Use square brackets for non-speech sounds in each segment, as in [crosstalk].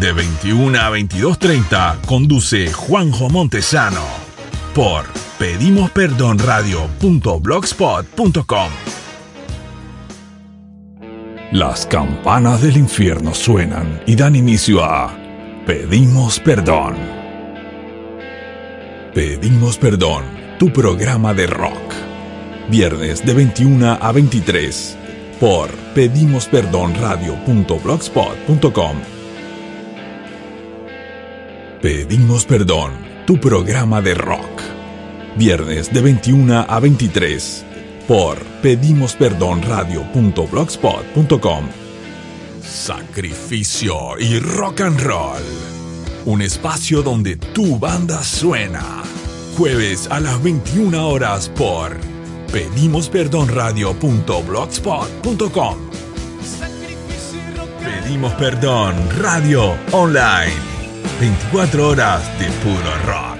De 21 a 22.30 conduce Juanjo Montesano por pedimosperdonradio.blogspot.com. Las campanas del infierno suenan y dan inicio a Pedimos Perdón. Pedimos Perdón, tu programa de rock. Viernes de 21 a 23 por pedimosperdonradio.blogspot.com. Pedimos Perdón, tu programa de rock. Viernes de 21 a 23 por pedimosperdonradio.blogspot.com. Sacrificio y rock and roll. Un espacio donde tu banda suena. Jueves a las 21 horas por pedimosperdonradio.blogspot.com. Pedimos Perdón Radio Online. 24 horas de puro rock.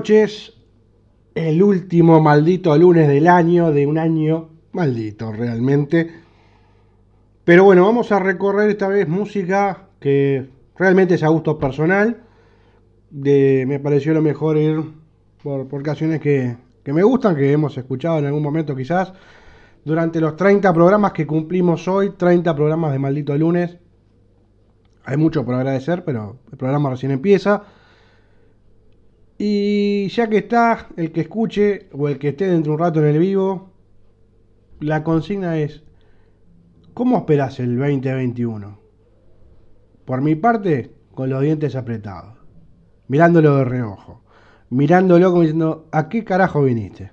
Noches. El último maldito lunes del año, de un año maldito realmente. Pero bueno, vamos a recorrer esta vez música que realmente es a gusto personal. De, me pareció lo mejor ir por, por canciones que, que me gustan, que hemos escuchado en algún momento quizás. Durante los 30 programas que cumplimos hoy, 30 programas de maldito lunes. Hay mucho por agradecer, pero el programa recién empieza. Y ya que está, el que escuche o el que esté dentro de un rato en el vivo, la consigna es, ¿cómo esperas el 2021? Por mi parte, con los dientes apretados, mirándolo de reojo, mirándolo como diciendo, ¿a qué carajo viniste?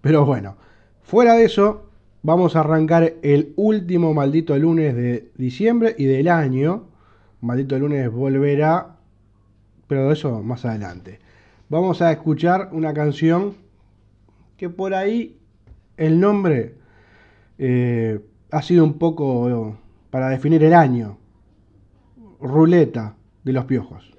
Pero bueno, fuera de eso, vamos a arrancar el último maldito lunes de diciembre y del año. Maldito lunes volverá, pero de eso más adelante vamos a escuchar una canción que por ahí el nombre eh, ha sido un poco para definir el año. Ruleta de los piojos.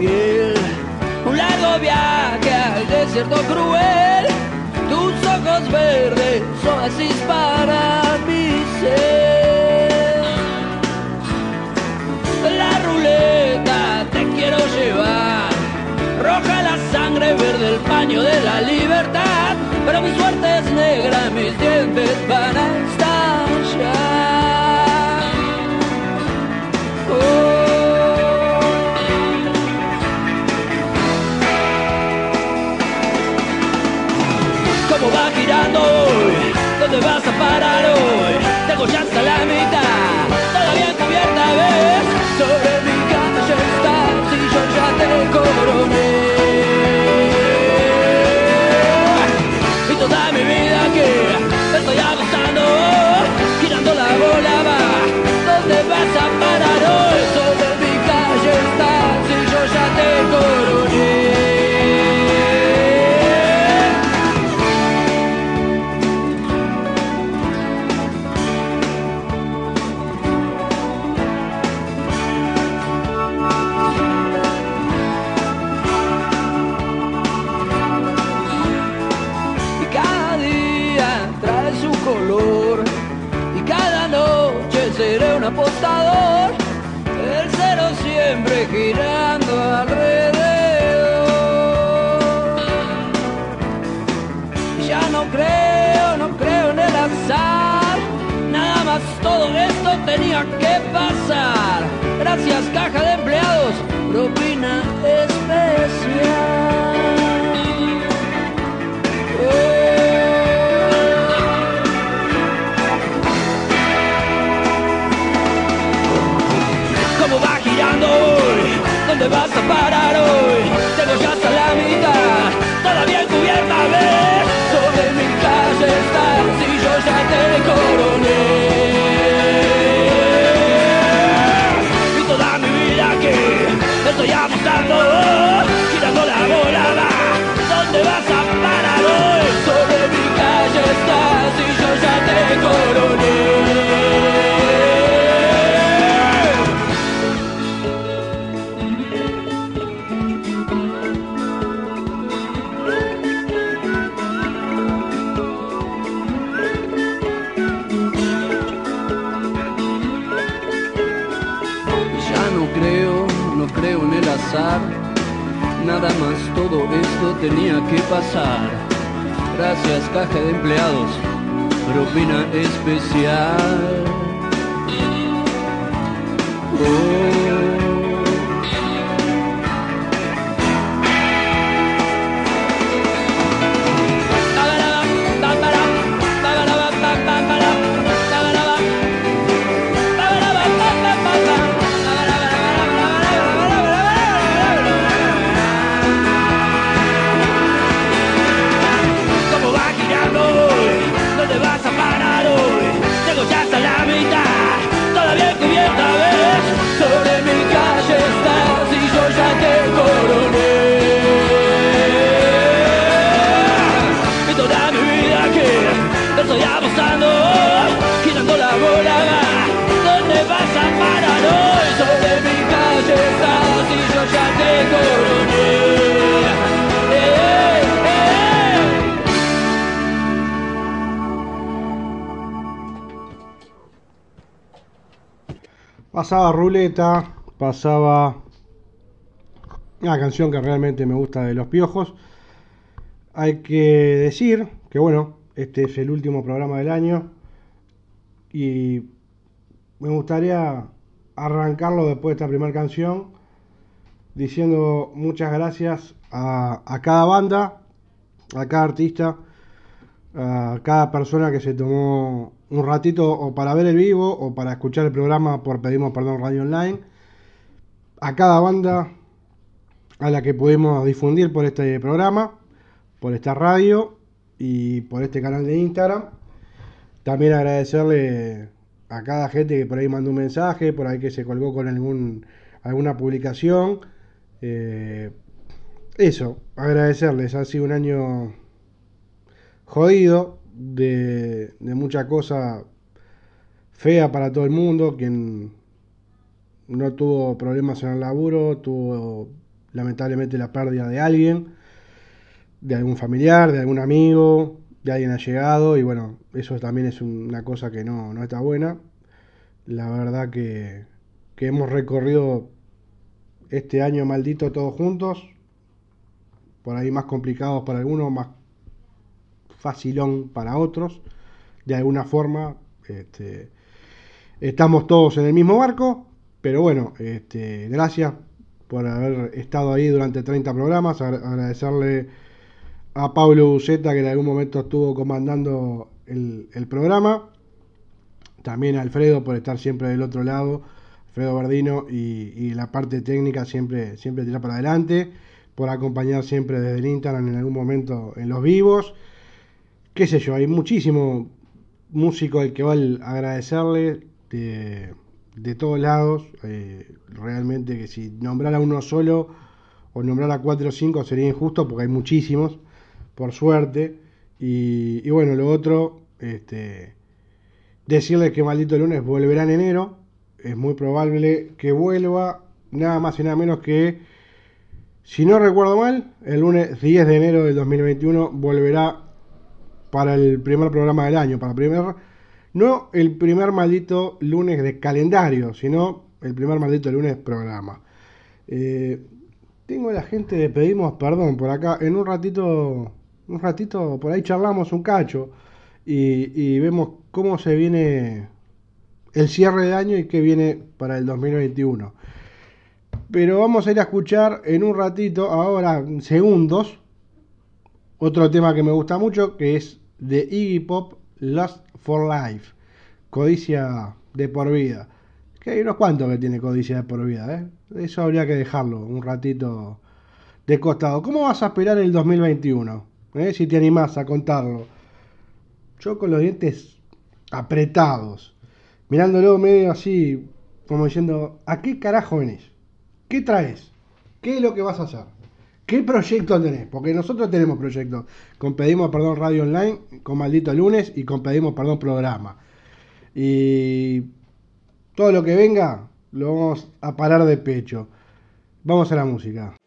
Un largo viaje al desierto cruel. Tus ojos verdes son así para mi ser. La ruleta te quiero llevar. Roja la sangre, verde el paño de la libertad. Pero mi suerte es negra, mis dientes van a ¿Dónde vas a parar hoy? Tengo ya hasta la mitad, tenía que pasar. Gracias caja de empleados, propina especial. Oh. Pasaba Ruleta, pasaba una canción que realmente me gusta de Los Piojos. Hay que decir que bueno, este es el último programa del año y me gustaría arrancarlo después de esta primera canción diciendo muchas gracias a, a cada banda, a cada artista, a cada persona que se tomó un ratito o para ver el vivo o para escuchar el programa por Pedimos Perdón Radio Online, a cada banda a la que pudimos difundir por este programa, por esta radio y por este canal de Instagram. También agradecerle a cada gente que por ahí mandó un mensaje, por ahí que se colgó con algún, alguna publicación. Eh, eso, agradecerles. Ha sido un año jodido, de, de mucha cosa fea para todo el mundo. Quien no tuvo problemas en el laburo, tuvo lamentablemente la pérdida de alguien, de algún familiar, de algún amigo, de alguien allegado, y bueno, eso también es una cosa que no, no está buena. La verdad que, que hemos recorrido este año maldito todos juntos, por ahí más complicados para algunos, más facilón para otros, de alguna forma, este, estamos todos en el mismo barco, pero bueno, este, gracias por haber estado ahí durante 30 programas. Agradecerle a Pablo Buceta, que en algún momento estuvo comandando el, programa. También a Alfredo por estar siempre del otro lado. Alfredo Verdino y, la parte técnica siempre, siempre tirar para adelante. Por acompañar siempre desde el Instagram en algún momento en los vivos. Qué sé yo, hay muchísimo músico al que vale agradecerle de todos lados. Eh, realmente que si nombrara uno solo o nombrara cuatro o cinco sería injusto porque hay muchísimos, por suerte. Y, bueno, lo otro, este, decirles que maldito lunes volverá en enero. Es muy probable que vuelva nada más y nada menos que, si no recuerdo mal, el lunes 10 de enero del 2021 volverá para el primer programa del año, para primer no el primer maldito lunes de calendario, sino el primer maldito lunes programa. Eh, tengo a la gente de Pedimos Perdón por acá. En un ratito, un ratito por ahí charlamos un cacho y, vemos cómo se viene el cierre de año y qué viene para el 2021. Pero vamos a ir a escuchar en un ratito, ahora segundos, otro tema que me gusta mucho, que es de Iggy Pop, Lost for Life. Codicia de por vida. Que hay unos cuantos que tiene codicia de por vida, ¿eh? Eso habría que dejarlo un ratito de costado. ¿Cómo vas a esperar el 2021? ¿Eh? Si te animás a contarlo. Yo con los dientes apretados, mirándolo medio así, como diciendo, ¿a qué carajo venís? ¿Qué traes? ¿Qué es lo que vas a hacer? ¿Qué proyecto tenés? Porque nosotros tenemos proyectos. Con Pedimos Perdón Radio Online, con Maldito Lunes y con Pedimos Perdón Programa. Y todo lo que venga lo vamos a parar de pecho. Vamos a la música.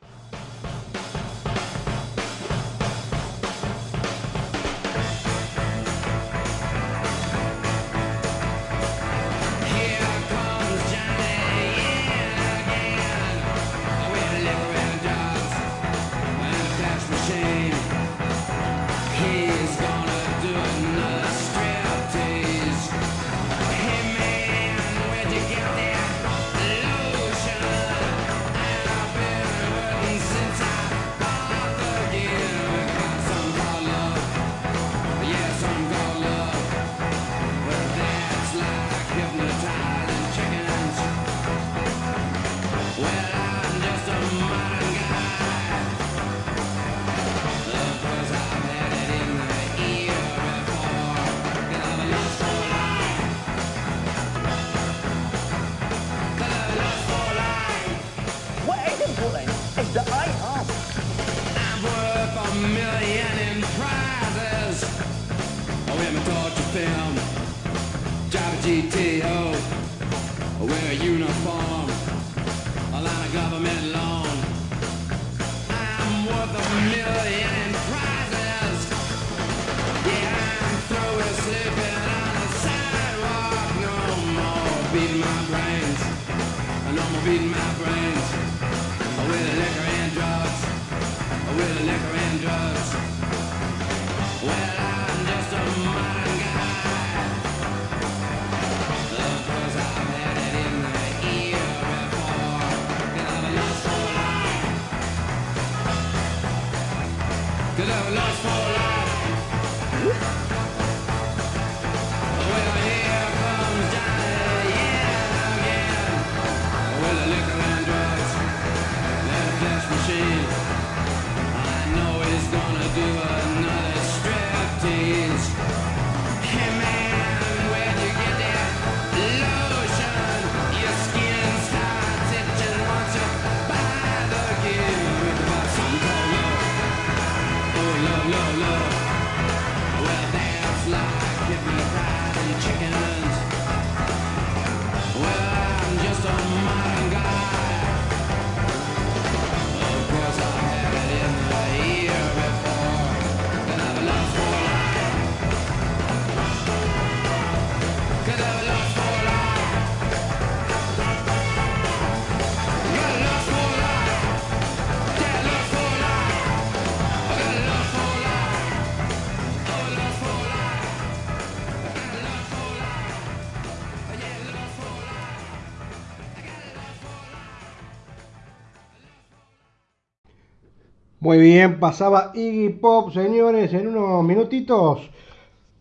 Muy bien, pasaba Iggy Pop, señores, en unos minutitos.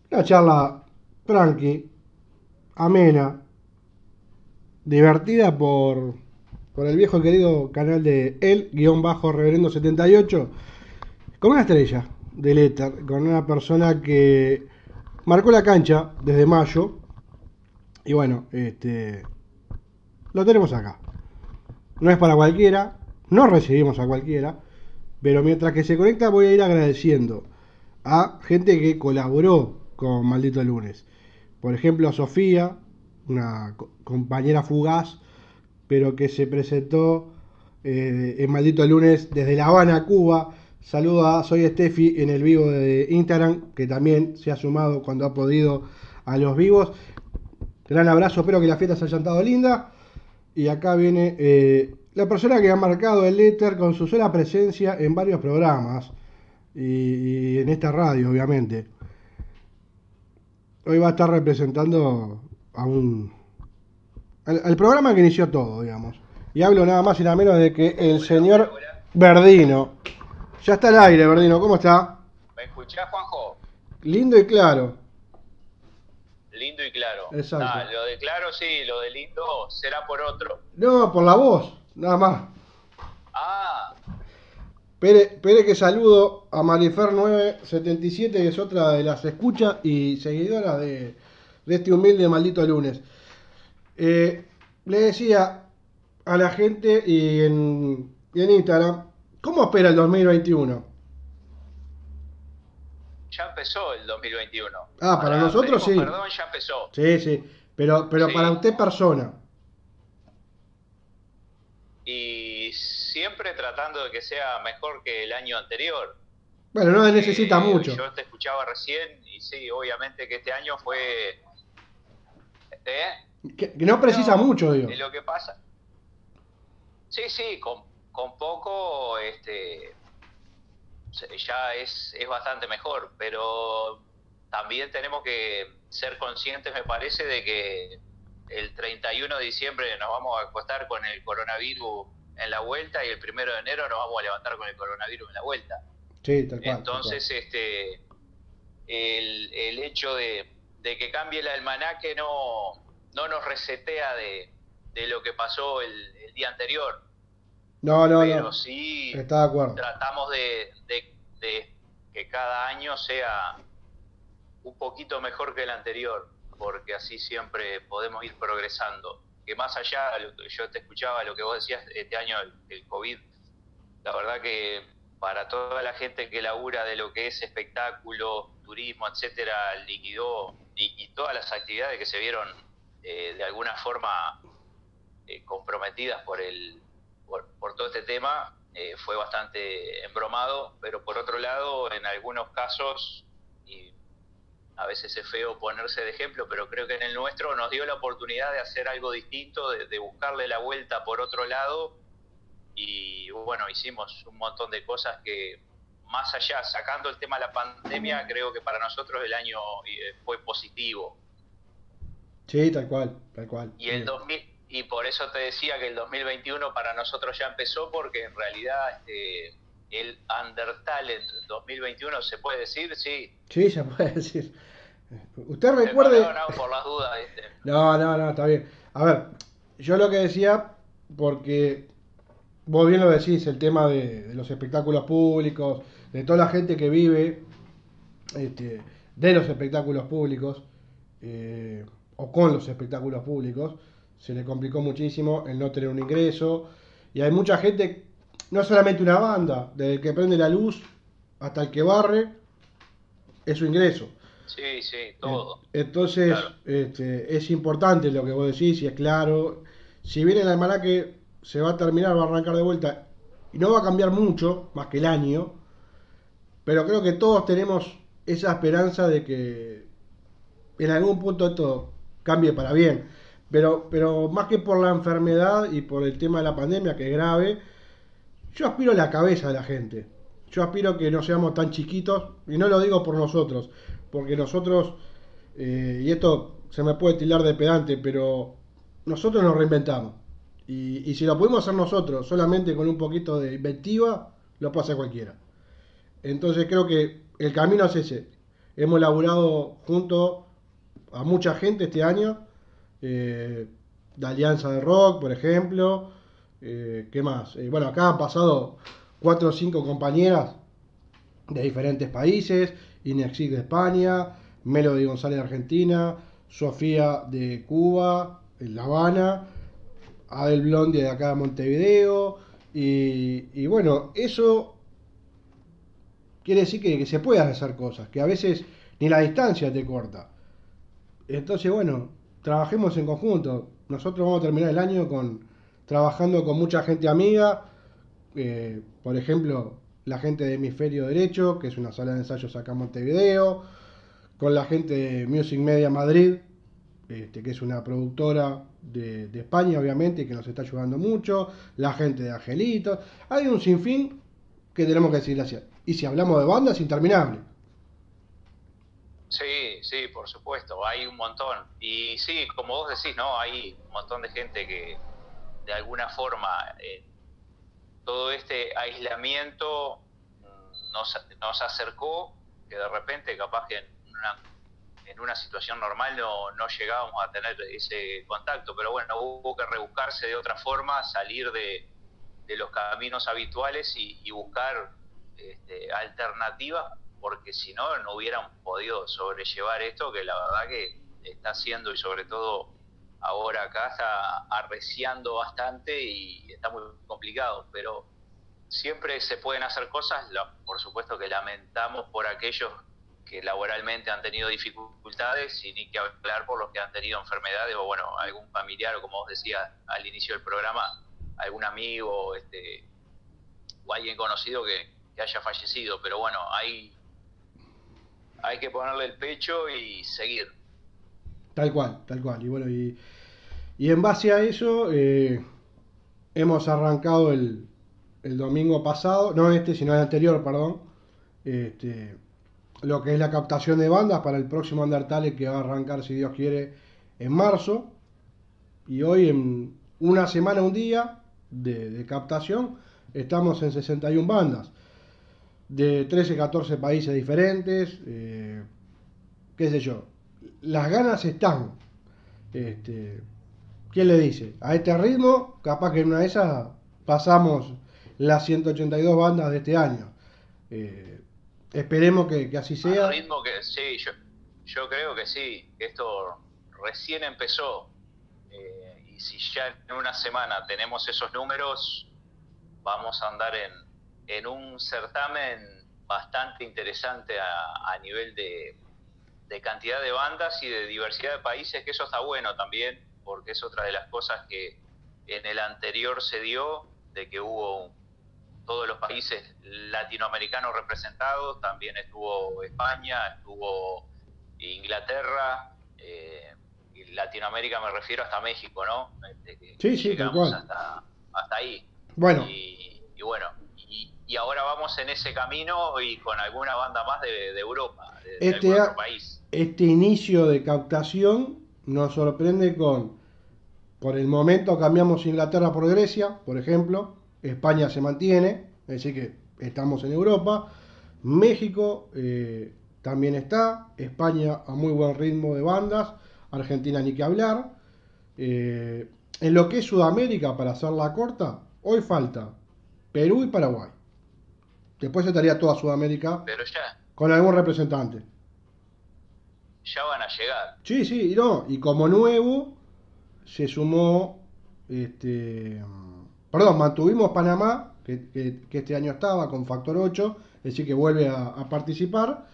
Una charla tranqui, amena, divertida por, por el viejo y querido canal de El, guion bajo reverendo 78, con una estrella del éter, con una persona que marcó la cancha desde mayo. Y bueno, este lo tenemos acá. No es para cualquiera, no recibimos a cualquiera, pero mientras que se conecta voy a ir agradeciendo a gente que colaboró con Maldito Lunes. Por ejemplo, a Sofía, una co- compañera fugaz, pero que se presentó eh, en Maldito Lunes desde La Habana, Cuba. Saludo a Soy Steffi en el vivo de Instagram, que también se ha sumado cuando ha podido a los vivos. Gran abrazo, espero que la fiesta se haya estado linda. Y acá viene eh, la persona que ha marcado el éter con su sola presencia en varios programas. Y, y en esta radio, obviamente. Hoy va a estar representando a un. al, al programa que inició todo, digamos. Y hablo nada más y nada menos de que el señor Verdino. Ya está al aire, Verdino, ¿cómo está? ¿Me escuchás, Juanjo? Lindo y claro. Lindo y claro. Exacto. Ah, lo de claro sí, lo de lindo será por otro. No, por la voz, nada más. Ah, Pere, Pere que saludo a Marifer977, que es otra de las escuchas y seguidoras de, de este humilde maldito lunes. Eh, le decía a la gente y en, y en Instagram, ¿cómo espera el 2021? ya empezó el 2021. Ah, para nosotros pedimos sí. Perdón, ya empezó. Sí, sí, pero, pero Sí. para usted persona. Y siempre tratando de que sea mejor que el año anterior. Bueno, no necesita Eh, mucho. Yo te escuchaba recién y sí, obviamente que este año fue... ¿Eh? Que, que no precisa No, mucho, digo. es lo que pasa. Sí, sí, con, con poco este, ya es, es bastante mejor, pero también tenemos que ser conscientes, me parece, de que el 31 de diciembre nos vamos a acostar con el coronavirus en la vuelta y el primero de enero nos vamos a levantar con el coronavirus en la vuelta. Sí, tal cual. tal Entonces, este, el, el hecho de, de que cambie el almanaque no, no nos resetea de, de lo que pasó el, el día anterior. No, no, pero no. sí Está de acuerdo. tratamos de- de que cada año sea un poquito mejor que el anterior, porque así siempre podemos ir progresando. Que más allá, yo te escuchaba, lo que vos decías este año, el, COVID, la verdad que para toda la gente que labura de lo que es espectáculo, turismo, etcétera, liquidó y, todas las actividades que se vieron eh, de alguna forma eh, comprometidas por el por, por todo este tema eh, fue bastante embromado, pero por otro lado, en algunos casos, a veces es feo ponerse de ejemplo, pero creo que en el nuestro nos dio la oportunidad de hacer algo distinto, de, buscarle la vuelta por otro lado y bueno, hicimos un montón de cosas que más allá, sacando el tema de la pandemia, creo que para nosotros el año eh, fue positivo. Sí, tal cual, tal cual. Y el 2000, y por eso te decía que el 2021 para nosotros ya empezó porque en realidad este, el Undertalent 2021 se puede decir, sí. Sí, se puede [laughs] decir. Usted recuerde. No, no, por las dudas. [laughs] No, no, no, está bien. A ver, yo lo que decía, porque vos bien lo decís, el tema de, los espectáculos públicos, de toda la gente que vive este, de los espectáculos públicos, eh, o con los espectáculos públicos, se le complicó muchísimo el no tener un ingreso. Y hay mucha gente, no solamente una banda, desde el que prende la luz hasta el que barre, es su ingreso. Sí, sí, todo. Entonces, este, es importante lo que vos decís y es claro. Si bien el almanaque se va a terminar, va a arrancar de vuelta y no va a cambiar mucho, más que el año, pero creo que todos tenemos esa esperanza de que en algún punto esto cambie para bien. Pero, pero más que por la enfermedad y por el tema de la pandemia, que es grave, yo aspiro a la cabeza de la gente. Yo aspiro que no seamos tan chiquitos, y no lo digo por nosotros, porque nosotros, eh, y esto se me puede tirar de pedante, pero nosotros nos reinventamos. Y, y, si lo podemos hacer nosotros, solamente con un poquito de inventiva, lo hacer cualquiera. Entonces creo que el camino es ese. Hemos laburado junto a mucha gente este año, eh, de Alianza de Rock, por ejemplo. Eh, ¿Qué más? Eh, bueno, acá han pasado cuatro o cinco compañeras de diferentes países Inexig de España, Melody González de Argentina, Sofía de Cuba, en La Habana, Adel Blondi de acá de Montevideo, y, bueno, eso quiere decir que, se pueden hacer cosas, que a veces ni la distancia te corta. Entonces, bueno, trabajemos en conjunto. Nosotros vamos a terminar el año con trabajando con mucha gente amiga, eh, por ejemplo, la gente de Hemisferio Derecho, que es una sala de ensayos acá en Montevideo, con la gente de Music Media Madrid, este, que es una productora de, España, obviamente, y que nos está ayudando mucho, la gente de Angelito. Hay un sinfín que tenemos que decir gracias. Y si hablamos de bandas, interminable. Sí, sí, por supuesto, hay un montón. Y sí, como vos decís, ¿no? Hay un montón de gente que de alguna forma eh, todo este aislamiento mm, nos, nos, acercó, que de repente capaz que en una, en una situación normal no, no, llegábamos a tener ese contacto, pero bueno, hubo que rebuscarse de otra forma, salir de, de los caminos habituales y, buscar este, alternativas, porque si no, no hubieran podido sobrellevar esto, que la verdad que está haciendo y sobre todo ahora acá está arreciando bastante y está muy complicado, pero siempre se pueden hacer cosas, por supuesto que lamentamos por aquellos que laboralmente han tenido dificultades y ni que hablar por los que han tenido enfermedades o bueno, algún familiar o como vos decías al inicio del programa, algún amigo este, o alguien conocido que, haya fallecido, pero bueno, hay, hay que ponerle el pecho y seguir. Tal cual, tal cual. Y bueno, y, en base a eso eh, hemos arrancado el, el, domingo pasado, no este, sino el anterior, perdón, este, lo que es la captación de bandas para el próximo Undertale que va a arrancar, si Dios quiere, en marzo. Y hoy, en una semana, un día de, captación, estamos en 61 bandas de 13, 14 países diferentes, eh, qué sé yo, las ganas están. Este, ¿Quién le dice? A este ritmo, capaz que en una de esas pasamos las 182 bandas de este año. Eh, esperemos que, así sea. ritmo que sí, yo, creo que sí, esto recién empezó. Eh, y si ya en una semana tenemos esos números, vamos a andar en, en un certamen bastante interesante a nivel de, de cantidad de bandas y de diversidad de países, que eso está bueno también, porque es otra de las cosas que en el anterior se dio, de que hubo todos los países latinoamericanos representados, también estuvo España, estuvo Inglaterra, eh, y Latinoamérica me refiero hasta México, ¿no? Este, Sí, sí, tal llegamos cual. hasta, hasta ahí. Bueno, Y, y bueno, y, y ahora vamos en ese camino y con alguna banda más de, de Europa, de, de Este algún otro país. Este inicio de captación nos sorprende con, por el momento cambiamos Inglaterra por Grecia, por ejemplo, España se mantiene, es decir que estamos en Europa, México eh, también está, España a muy buen ritmo de bandas, Argentina ni que hablar. Eh, en lo que es Sudamérica, para hacerla corta, hoy falta Perú y Paraguay. Después estaría toda Sudamérica Pero ya, con algún representante. Ya van a llegar. Sí, sí, y no, y como nuevo se sumó, este, perdón, mantuvimos Panamá, que, que- que este año estaba con Factor 8, es decir, que vuelve a, a participar,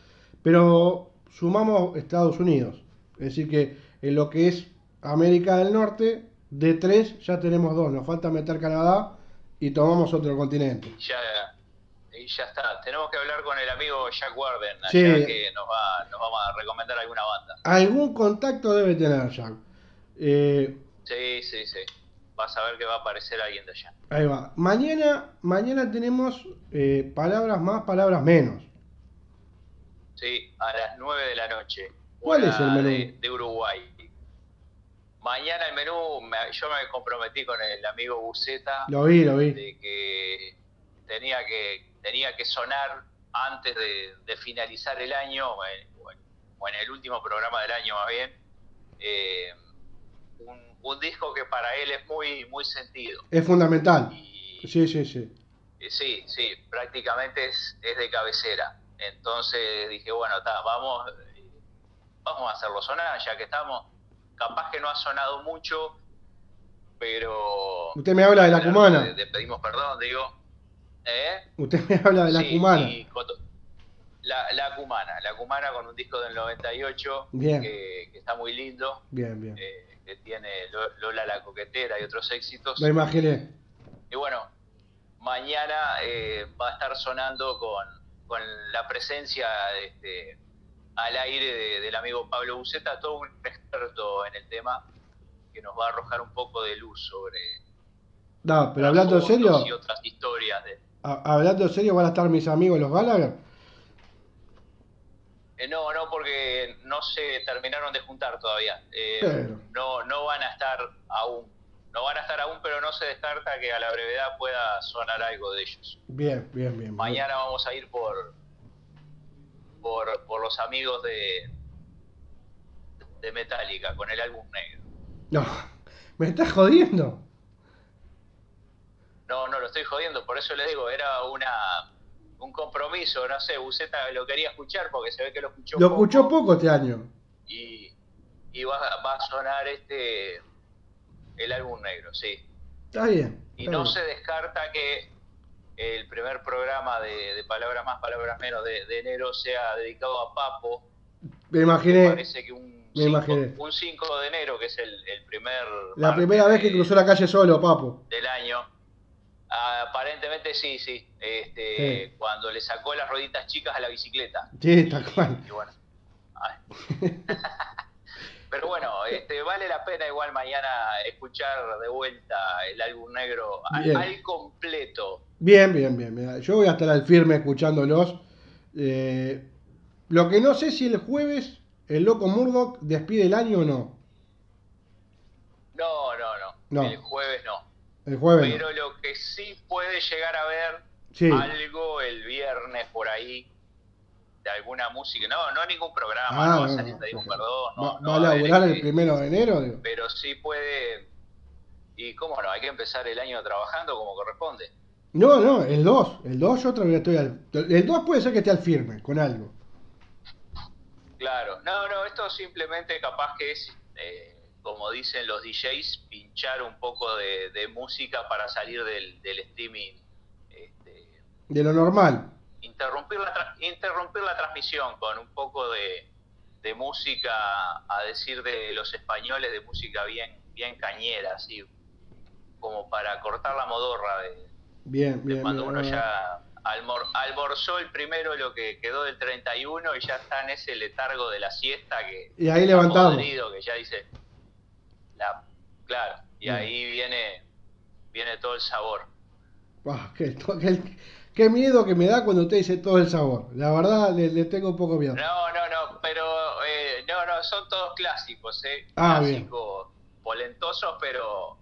pero sumamos Estados Unidos, es decir, que en lo que es América del Norte, de tres ya tenemos dos, nos falta meter Canadá y tomamos otro continente. Ya, y ya está. Tenemos que hablar con el amigo Jack Warden, allá Sí. que nos va, nos va a recomendar alguna banda. Algún contacto debe tener Jack. Eh, Sí, sí, sí. Vas a ver que va a aparecer alguien de allá. Ahí va. Mañana, mañana tenemos eh, palabras más, palabras menos. Sí, a las 9 de la noche. ¿Cuál es el menú? De, de Uruguay. Mañana el menú, me- yo me comprometí con el amigo Buceta Lo vi, lo vi. de que tenía que tenía que sonar antes de, de finalizar el año, o en, o el último programa del año más bien, eh, un, un disco que para él es muy, muy sentido. Es fundamental. Y, Sí, sí, sí. eh, Sí, sí, prácticamente es, es de cabecera. Entonces dije, bueno, ta, vamos, vamos a hacerlo sonar, ya que estamos. Capaz que no ha sonado mucho, pero... Usted me habla de la cumana. Le pedimos perdón, digo. ¿Eh? Usted me habla de la Sí, cumana. La, la cumana, la cumana con un disco del 98 Bien. Que, que está muy lindo, Bien, bien. eh, que tiene Lo- Lola la coquetera y otros éxitos. Lo imaginé. Y bueno, mañana eh, va a estar sonando con, con la presencia este, al aire de- del amigo Pablo Buceta, todo un experto en el tema, que nos va a arrojar un poco de luz sobre No, pero hablando en serio, y otras historias. De... a- hablando en serio, van a estar mis amigos los Gallagher. Eh, no, no, porque no se terminaron de juntar todavía. Eh, Pero. no, no van a estar aún. No van a estar aún, pero no se descarta que a la brevedad pueda sonar algo de ellos. Bien, bien, bien. Mañana vamos a ir por por, por los amigos de de Metallica con el álbum negro. No, [laughs] me estás jodiendo. No, no lo estoy jodiendo, por eso le digo, era una un compromiso, no sé, Buceta lo quería escuchar porque se ve que lo escuchó Lo escuchó poco este año. y, y va, va a sonar este el álbum negro, sí. Está bien. Y no bien. se descarta que el primer programa de, de Palabras Más, Palabras Menos de, de enero sea dedicado a Papo. Me Me imaginé. parece que un me 5, imaginé. un 5 de enero, que es el, el primer La primera vez que cruzó la calle solo, papo. del año. Aparentemente sí, sí. Este, Sí. Cuando le sacó las rueditas chicas a la bicicleta. Sí, tal cual. Y bueno. [laughs] Pero bueno, este, vale la pena igual mañana escuchar de vuelta el álbum negro al, completo. Bien, bien, bien. bien. Yo voy a estar al firme escuchándolos. Eh, lo que no sé si el jueves el loco Murdoch despide el año o no. No, no, no. No. El jueves no. El jueves. no. Pero lo que sí puede llegar a ver Sí. algo el viernes por ahí de alguna música. No, no ningún programa, Ah, no va a no, no. un perdón. No, ¿Va, no va a laburar el primero de enero? Digo. Pero sí puede. Y cómo no, hay que empezar el año trabajando como corresponde. No, no, el 2. El 2 yo todavía estoy al... El 2 puede ser que esté al firme con algo. Claro, no, no, esto simplemente capaz que es, eh, como dicen los DJs, pinchar un poco de, de música para salir del, del streaming. Este, De lo normal. interrumpir la, interrumpir la transmisión con un poco de, de música, a decir de los españoles, de música bien, bien cañera, así como para cortar la modorra de, Bien, de bien. cuando bien, uno bien. ya almor- almorzó el primero lo que quedó del 31 y ya está en ese letargo de la siesta que Y ahí está levantamos. podrido, que ya dice la claro y Bien. ahí viene viene todo el sabor Ah, qué, to- qué- qué miedo que me da cuando usted dice todo el sabor. La verdad, le, le tengo un poco miedo. no no no pero eh, no no son todos clásicos eh Ah, bien. clásicos polentosos pero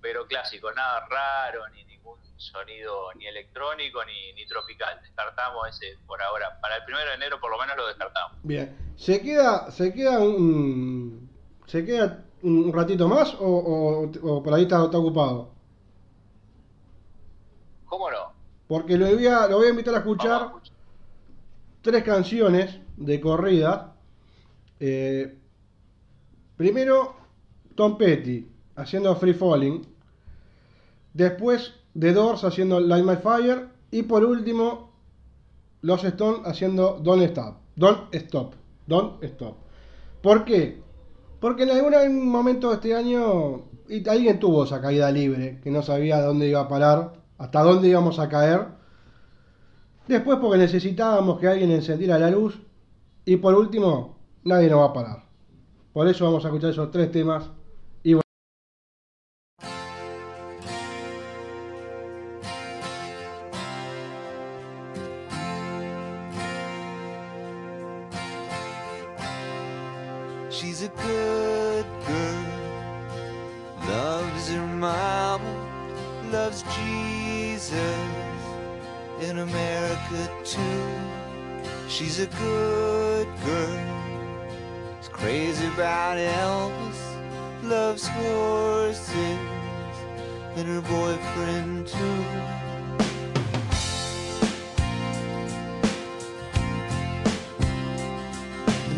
pero clásicos nada raro ni ningún sonido ni electrónico ni, ni tropical descartamos ese por ahora para el primero de enero por lo menos lo descartamos Bien. ¿Se queda, se queda un, se queda un ratito más o, o- o por ahí está, está ocupado? cómo no Porque lo voy a, lo voy a invitar a Vamos escuchar a escuchar. tres canciones de corrida. Eh, primero, Tom Petty haciendo Free Falling. Después, The Doors haciendo Light My Fire. Y por último, Los Stones haciendo Don't Stop. Don't Stop. Don't Stop. ¿Por qué? Porque en algún momento de este año alguien tuvo esa caída libre, que no sabía dónde iba a parar, hasta dónde íbamos a caer. Después porque necesitábamos que alguien encendiera la luz. Y por último, nadie nos va a parar. Por eso vamos a escuchar esos tres temas.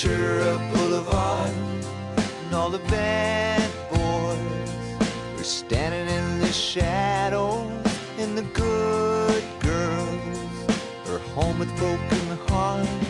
Ventura Boulevard. And all the bad boys are standing in the shadows, and the good girls are home with broken hearts.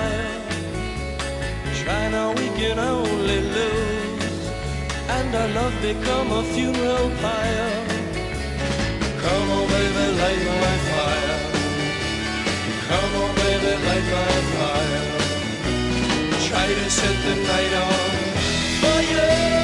Can only lose. And our love become a funeral pyre. Come on, baby, light my fire. Come on, baby, light my fire. Try to set the night on fire.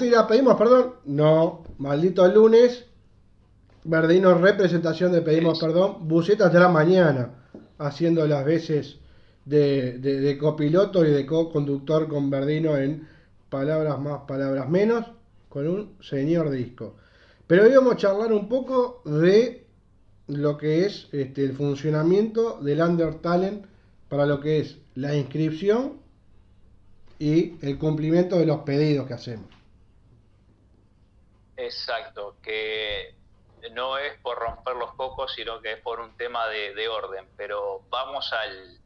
¿Usted dirá, pedimos perdón? No, maldito lunes. Verdino, representación de pedimos perdón. Bucetas de la mañana, haciendo las veces de, de- de copiloto y de co-conductor con Verdino en palabras más, palabras menos, con un señor disco. Pero hoy vamos a charlar un poco de lo que es este, el funcionamiento del Undertalent para lo que es la inscripción y el cumplimiento de los pedidos que hacemos. Exacto, que no es por romper los cocos, sino que es por un tema de, de orden. Pero vamos al,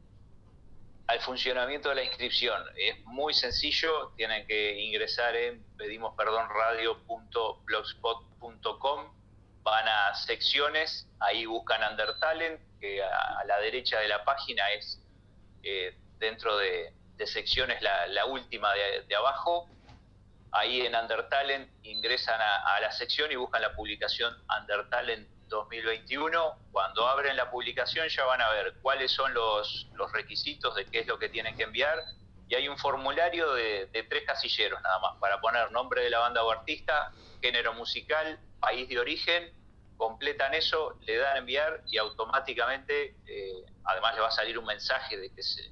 al funcionamiento de la inscripción. Es muy sencillo, tienen que ingresar en pedimosperdonradio.blogspot.com, van a secciones, ahí buscan Undertalent, que a, la derecha de la página es eh, dentro de, de secciones la, la última de- de abajo, ahí en Undertalent ingresan a, la sección y buscan la publicación Undertalent 2021. Cuando abren la publicación ya van a ver cuáles son los, los requisitos de qué es lo que tienen que enviar. Y hay un formulario de, de tres casilleros nada más para poner nombre de la banda o artista, género musical, país de origen, completan eso, le dan a enviar y automáticamente, eh, además le va a salir un mensaje de que se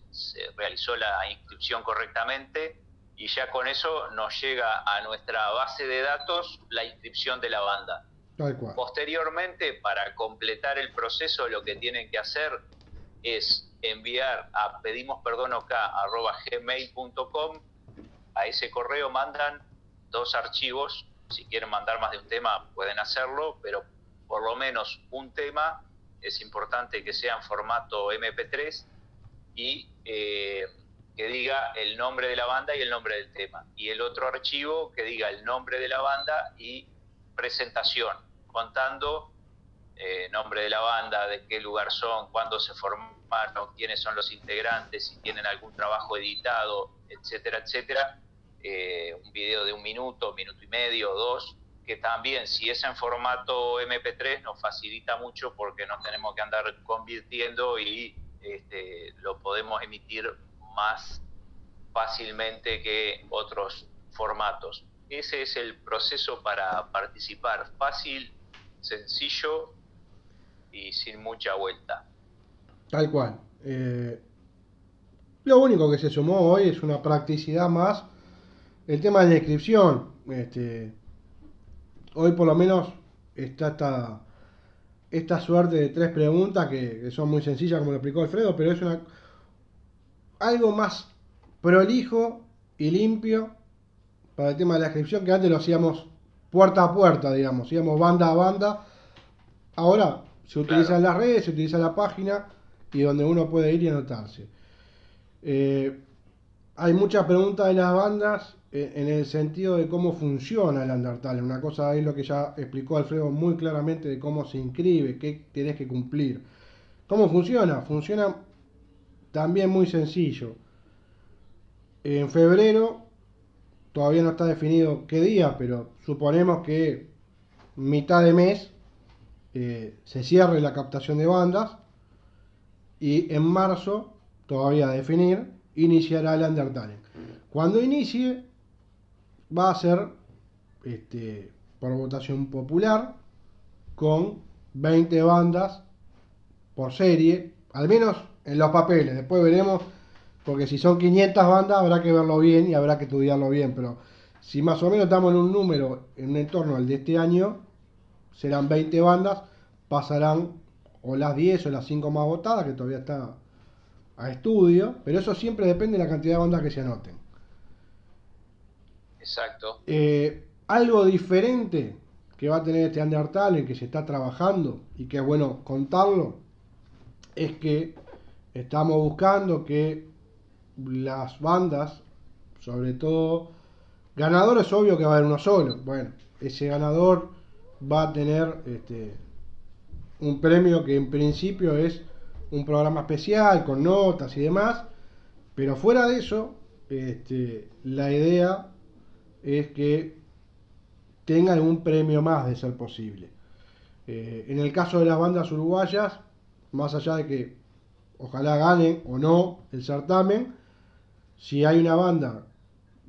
realizó la inscripción correctamente y ya con eso nos llega a nuestra base de datos la inscripción de la banda. Tal cual. Posteriormente, para completar el proceso, lo que tienen que hacer es enviar a pedimosperdonok.gmail.com a ese correo mandan dos archivos, si quieren mandar más de un tema pueden hacerlo, pero por lo menos un tema es importante que sea en formato MP3 y eh, que diga el nombre de la banda y el nombre del tema. Y el otro archivo que diga el nombre de la banda y presentación, contando eh, nombre de la banda, de qué lugar son, cuándo se formaron, quiénes son los integrantes, si tienen algún trabajo editado, etcétera, etcétera. Eh, un video de un minuto, minuto y medio, dos, que también si es en formato MP3 nos facilita mucho porque nos tenemos que andar convirtiendo y este, lo podemos emitir más fácilmente que otros formatos. Ese es el proceso para participar, fácil, sencillo y sin mucha vuelta. Tal cual. Eh, lo único que se sumó hoy es una practicidad más. El tema de la inscripción. Este, hoy por lo menos está esta, esta suerte de tres preguntas que, que son muy sencillas, como lo explicó Alfredo, pero es una algo más prolijo y limpio para el tema de la inscripción que antes lo hacíamos puerta a puerta, digamos, íbamos banda a banda. Ahora se utilizan las redes, se utiliza la página y donde uno puede ir y anotarse. Eh, hay muchas preguntas de las bandas eh, en el sentido de cómo funciona el Undertale. Una cosa es lo que ya explicó Alfredo muy claramente de cómo se inscribe, qué tenés que cumplir. ¿Cómo funciona? Funciona también muy sencillo. En febrero, todavía no está definido qué día, pero suponemos que mitad de mes eh, se cierre la captación de bandas y en marzo, todavía a definir, iniciará el Undertale. Cuando inicie, va a ser este, por votación popular con 20 bandas por serie, al menos en los papeles. Después veremos, porque si son 500 bandas habrá que verlo bien y habrá que estudiarlo bien, pero si más o menos estamos en un número, en un entorno al de este año, serán 20 bandas, pasarán o las 10 o las 5 más votadas, que todavía está a estudio, pero eso siempre depende de la cantidad de bandas que se anoten. Exacto. Eh, algo diferente que va a tener este Undertale, que se está trabajando y que es bueno contarlo, es que estamos buscando que las bandas, sobre todo, ganador es obvio que va a haber uno solo. Bueno, ese ganador va a tener este, un premio que en principio es un programa especial con notas y demás, pero fuera de eso, este, la idea es que tengan un premio más de ser posible. Eh, en el caso de las bandas uruguayas, más allá de que ojalá ganen o no el certamen, si hay una banda,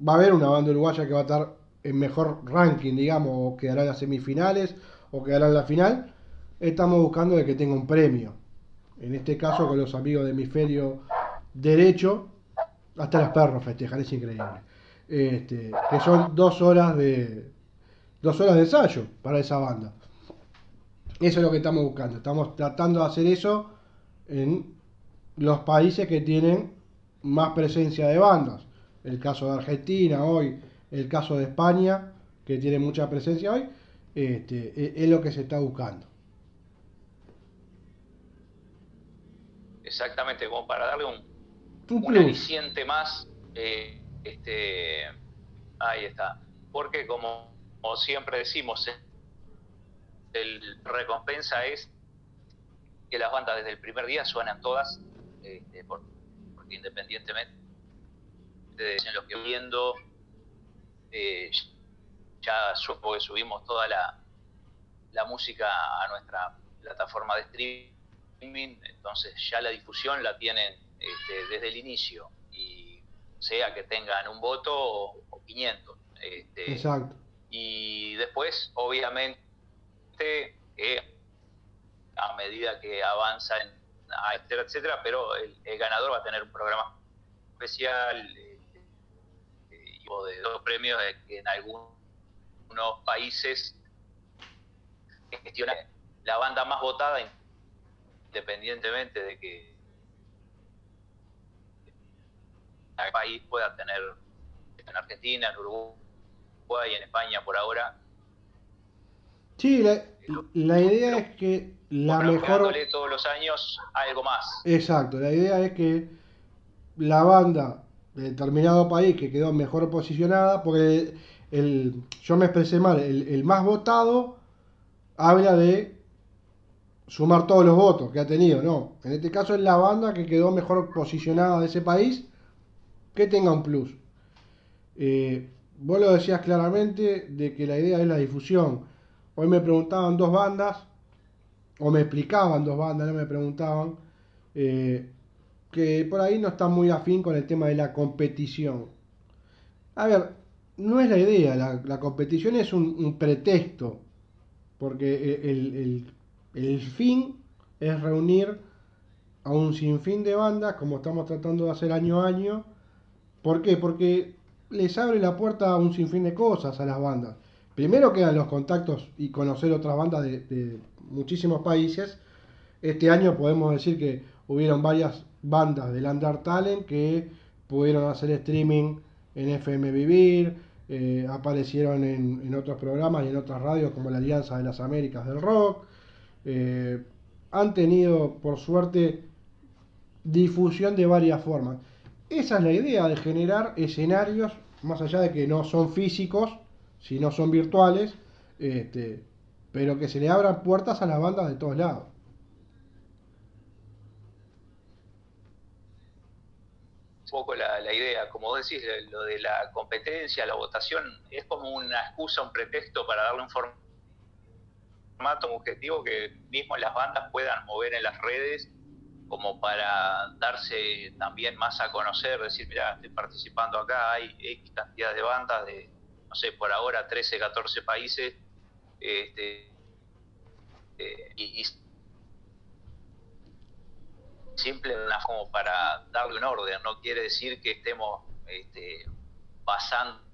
va a haber una banda uruguaya que va a estar en mejor ranking, digamos, o quedará en las semifinales, o quedará en la final, estamos buscando de que tenga un premio. En este caso, con los amigos de hemisferio derecho, hasta los perros festejan, es increíble. Este, que son dos horas de dos horas de ensayo para esa banda. Eso es lo que estamos buscando. Estamos tratando de hacer eso en los países que tienen más presencia de bandas. El caso de Argentina hoy, el caso de España, que tiene mucha presencia hoy, este, e- es lo que se está buscando. Exactamente, como para darle un, Un un aliciente más. eh, este, ahí está. Porque como, como siempre decimos, el recompensa es que las bandas desde el primer día suenan todas, este, por- porque independientemente de los que viendo, eh, ya supo que subimos toda la, la música a nuestra plataforma de streaming, entonces ya la difusión la tienen este, desde el inicio, y sea que tengan un voto o, o 500. este, Exacto. y después, obviamente, eh, a medida que avanza, en, etcétera, etcétera, pero el, el ganador va a tener un programa especial eh, eh, de dos premios eh, que en algunos países gestiona la banda más votada independientemente de que el país pueda tener en Argentina, en Uruguay, en España por ahora, Sí, la, la idea es que la mejor... todos los años algo más. Exacto, la idea es que la banda de determinado país que quedó mejor posicionada, porque el, el- yo me expresé mal, el, el más votado habla de sumar todos los votos que ha tenido, no. En este caso es la banda que quedó mejor posicionada de ese país que tenga un plus. Eh, vos lo decías claramente de que la idea es la difusión. Hoy me preguntaban dos bandas, o me explicaban dos bandas, no me preguntaban, eh, que por ahí no están muy afín con el tema de la competición. A ver, no es la idea, la, la competición es un, un pretexto, porque el, el- el fin es reunir a un sinfín de bandas, como estamos tratando de hacer año a año. ¿Por qué? Porque les abre la puerta a un sinfín de cosas a las bandas. Primero quedan los contactos y conocer otras bandas de, muchísimos países. Este año podemos decir que hubieron varias bandas del Under Talent que pudieron hacer streaming en FM Vivir, eh, aparecieron en, en otros programas y en otras radios como la Alianza de las Américas del Rock. Eh, han tenido, por suerte, difusión de varias formas. Esa es la idea de generar escenarios, más allá de que no son físicos, sino son virtuales, este, pero que se le abran puertas a las bandas de todos lados. un poco la, la idea, como vos decís, lo de la competencia, la votación, es como una excusa, un pretexto para darle un formato, un objetivo que mismo las bandas puedan mover en las redes como para darse también más a conocer, decir, mira, estoy participando acá, hay X cantidad de bandas de, no sé, por ahora 13, 14 países, este, eh, y, y simple como para darle un orden, no quiere decir que estemos este, basándonos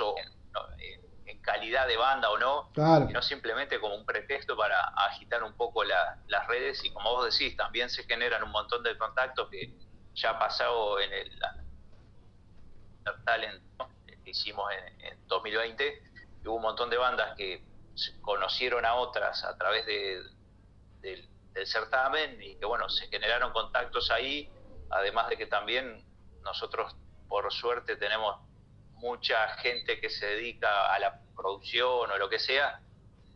o en, no, en- en calidad de banda o no, Claro. sino simplemente como un pretexto para agitar un poco la- las redes y como vos decís, también se generan un montón de contactos que ya ha pasado en el la- talent ¿no? Hicimos en, en 2020, que hubo un montón de bandas que conocieron a otras a través de, del certamen y que bueno, se generaron contactos ahí, además de que también nosotros por suerte tenemos mucha gente que se dedica a la producción o lo que sea,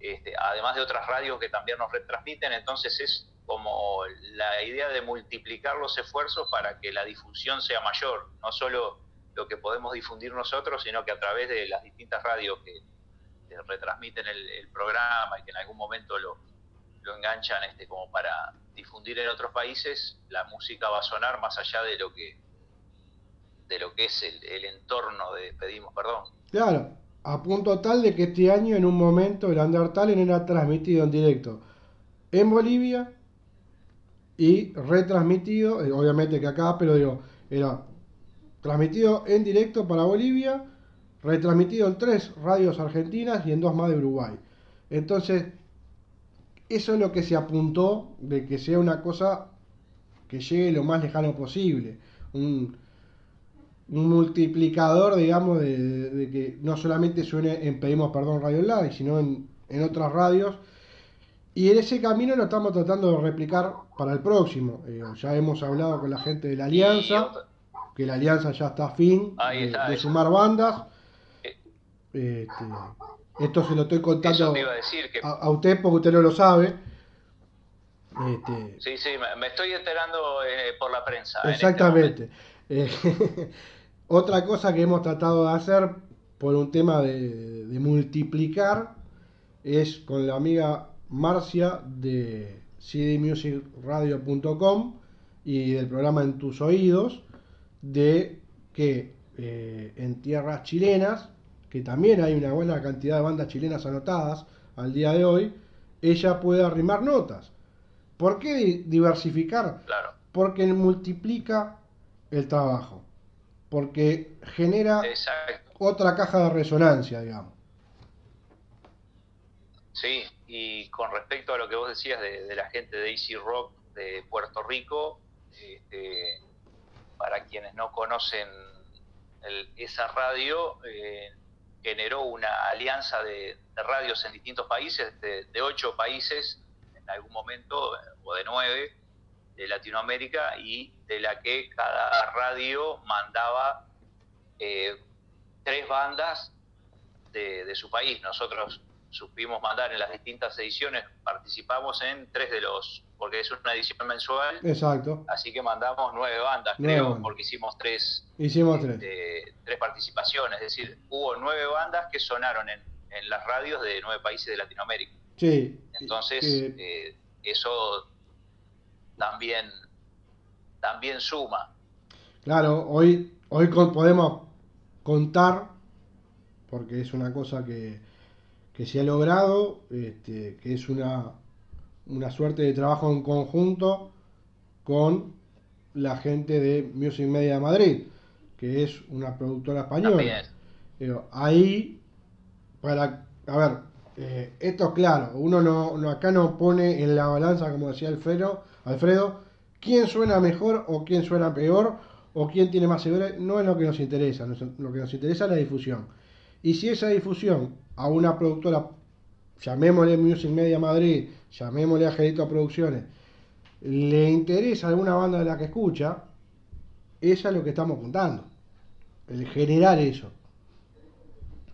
este, además de otras radios que también nos retransmiten, entonces es como la idea de multiplicar los esfuerzos para que la difusión sea mayor, no solo lo que podemos difundir nosotros, sino que a través de las distintas radios que, retransmiten el, programa y que en algún momento lo, lo enganchan este, como para difundir en otros países, la música va a sonar más allá de lo que de lo que es el, el entorno de Pedimos Perdón. Claro, a punto tal de que este año en un momento el Undertale era transmitido en directo en Bolivia y retransmitido, eh, obviamente que acá, pero digo, era transmitido en directo para Bolivia, retransmitido en tres radios argentinas y en dos más de Uruguay. Entonces, eso es lo que se apuntó de que sea una cosa que llegue lo más lejano posible. Un, un multiplicador, digamos, de, de- de que no solamente suene en Pedimos Perdón Radio Online, sino en, en otras radios. Y en ese camino lo estamos tratando de replicar para el próximo. Eh, ya hemos hablado con la gente de la Alianza, que la Alianza ya está a fin Ahí de, está, de eso. sumar bandas. Eh. Este, esto se lo estoy contando iba a decir que... a, a usted porque usted no lo sabe. Este, Sí, sí, me, estoy enterando eh, por la prensa. en este Exactamente. Eh, [laughs] otra cosa que hemos tratado de hacer por un tema de, de multiplicar es con la amiga Marcia de cdmusicradio.com y del programa En tus oídos de que eh, en tierras chilenas, que también hay una buena cantidad de bandas chilenas anotadas al día de hoy, ella puede arrimar notas. ¿Por qué di- diversificar? Claro, Porque multiplica el trabajo. Porque genera exacto. otra caja de resonancia, digamos. Sí, y con respecto a lo que vos decías de, de la gente de Easy Rock de Puerto Rico, este, para quienes no conocen el- esa radio, eh, generó una alianza de, radios en distintos países, de, ocho países en algún momento, eh, o de nueve, de Latinoamérica, y de la que cada radio mandaba eh, tres bandas de su país. Nosotros supimos mandar en las distintas ediciones, participamos en tres de los, porque es una edición mensual, Exacto. así que mandamos nueve bandas, Nueve creo, bandas. porque hicimos tres, Hicimos tres. este, tres participaciones, es decir, hubo nueve bandas que sonaron en, en las radios de nueve países de Latinoamérica. Sí. Entonces, eh, eso también, también suma. Claro, hoy, hoy podemos contar, porque es una cosa que, que se ha logrado, este, que es una, una suerte de trabajo en conjunto con la gente de Music Media Madrid, que es una productora española. También. Digo, ahí, para, a ver, eh, esto es claro, uno no, no- acá no pone en la balanza, como decía Alfredo, Alfredo, quién suena mejor o quién suena peor o quién tiene más seguridad, no es lo que nos interesa, lo que nos interesa es la difusión. Y si esa difusión a una productora, llamémosle Music Media Madrid, llamémosle Angelito Producciones, le interesa alguna banda de la que escucha, esa es lo que estamos apuntando, el generar eso.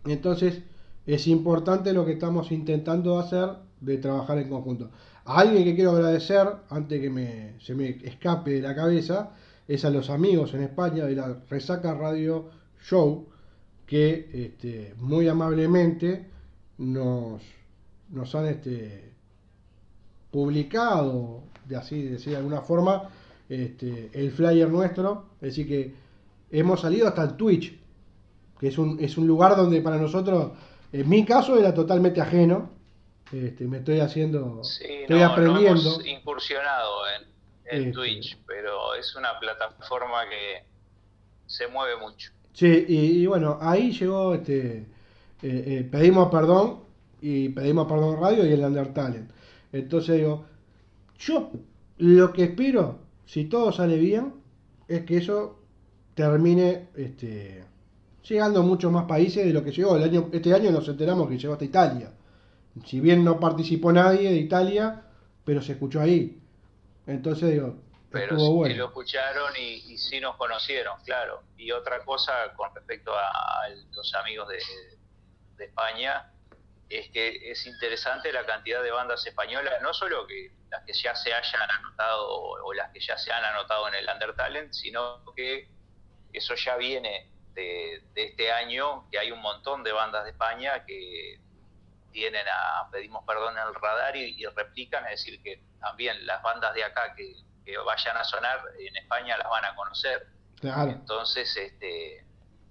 Entonces, es importante lo que estamos intentando hacer de trabajar en conjunto. A alguien que quiero agradecer, antes que me, se me escape de la cabeza, es a los amigos en España de la Resaca Radio Show, que este, muy amablemente nos, nos han este, publicado, de así decir de alguna forma, este, el flyer nuestro. Es decir, que hemos salido hasta el Twitch, que es un, es un lugar donde para nosotros, en mi caso, era totalmente ajeno. Este, me estoy haciendo, Sí, estoy no, aprendiendo. no hemos incursionado en, en Este. Twitch, pero es una plataforma que se mueve mucho. Sí, y, y bueno, ahí llegó, este, eh, eh, pedimos perdón y pedimos perdón radio y el Undertale. Entonces digo, yo lo que espero, si todo sale bien, es que eso termine este, llegando a muchos más países de lo que llegó. El año, este año nos enteramos que llegó hasta Italia. Si bien no participó nadie de Italia, pero se escuchó ahí. Entonces digo, Pero sí bueno. lo escucharon y, y sí nos conocieron, claro. Y otra cosa con respecto a, a los amigos de, de España, es que es interesante la cantidad de bandas españolas, no solo que las que ya se hayan anotado o, las que ya se han anotado en el Undertalent, sino que eso ya viene de, de este año, que hay un montón de bandas de España que tienen a Pedimos Perdón en el radar y, y replican, es decir, que también las bandas de acá que, que vayan a sonar en España las van a conocer. Claro. Entonces, este,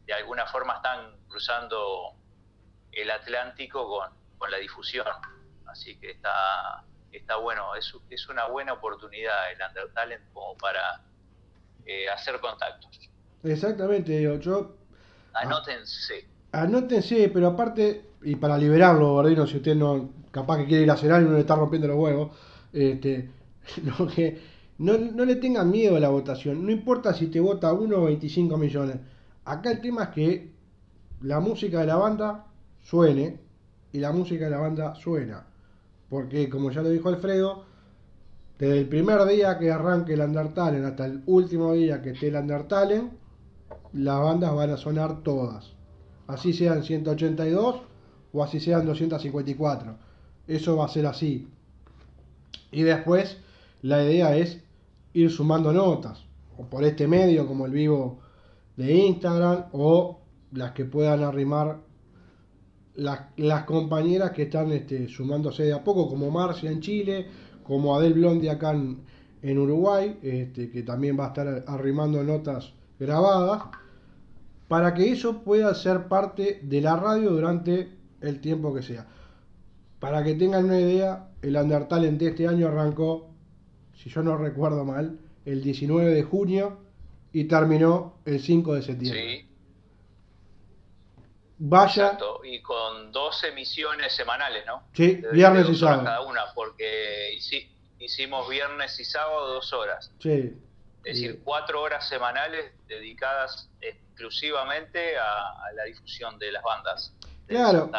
de alguna forma están cruzando el Atlántico con, con la difusión. Así que está, está bueno, es, es una buena oportunidad el Undertalent como para eh, hacer contactos. Exactamente, digo, yo Anótense. Anótense, pero aparte, y para liberarlo, Bardino, si usted no, capaz que quiere ir a cenar y no le está rompiendo los huevos, este, [laughs] no, que, no, no le tengan miedo a la votación. No importa si te vota uno o 25 millones. Acá el tema es que la música de la banda suene y la música de la banda suena. Porque, como ya lo dijo Alfredo, desde el primer día que arranque el Undertale hasta el último día que esté el Undertale, las bandas van a sonar todas. Así sean 182 o así sean 254. Eso va a ser así. Y después la idea es ir sumando notas. O por este medio como el vivo de Instagram o las que puedan arrimar las, las compañeras que están este, sumándose de a poco, como Marcia en Chile, como Adel Blondi acá en, en Uruguay, este, que también va a estar arrimando notas grabadas, para que eso pueda ser parte de la radio durante el tiempo que sea. Para que tengan una idea, el Undertalent de este año arrancó, si yo no recuerdo mal, el 19 de junio y terminó el 5 de septiembre. Sí, Vaya, exacto. Y con dos emisiones semanales, ¿no? Sí, viernes y sábado. Cada una, porque hici- hicimos viernes y sábado dos horas. sí, Es decir, cuatro horas semanales dedicadas exclusivamente a, a la difusión de las bandas. Claro.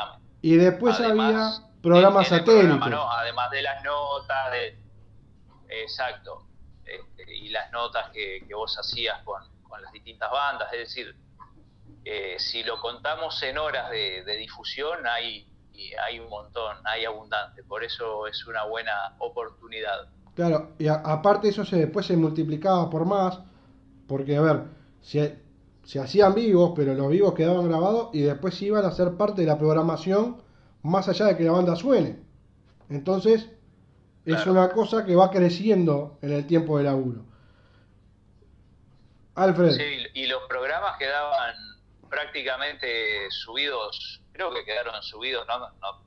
y después Además, había programas satélites. programa, ¿no? Además de las notas, de... exacto, este, y las notas que, que vos hacías con, con las distintas bandas, es decir, eh, si lo contamos en horas de, de difusión, hay, hay un montón, hay abundante, por eso es una buena oportunidad. Claro, y a- aparte eso se, después se multiplicaba por más, porque a ver, se, se hacían vivos, pero los vivos quedaban grabados y después iban a ser parte de la programación más allá de que la banda suene. Entonces, es una cosa que va creciendo en el tiempo de laburo. Alfred, Sí, y los programas quedaban prácticamente subidos, creo que quedaron subidos, no,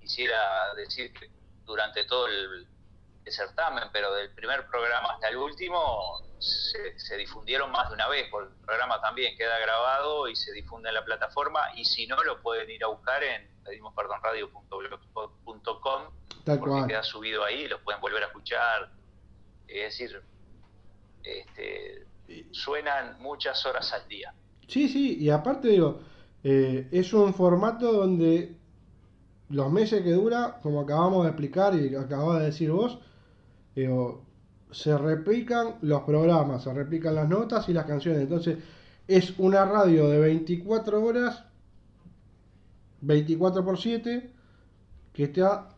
quisiera decir que durante todo el, el certamen, pero del primer programa hasta el último se, se difundieron más de una vez, porque el programa también queda grabado y se difunde en la plataforma, y si no lo pueden ir a buscar en pedimos perdón radio.blogspot.com tal porque cual. queda subido ahí, los pueden volver a escuchar. Es decir, este, suenan muchas horas al día. Sí, sí, y aparte digo, eh, es un formato donde los meses que dura, como acabamos de explicar y acabas de decir vos, se replican los programas, se replican las notas y las canciones. Entonces, es una radio de 24 horas, 24 por 7, que está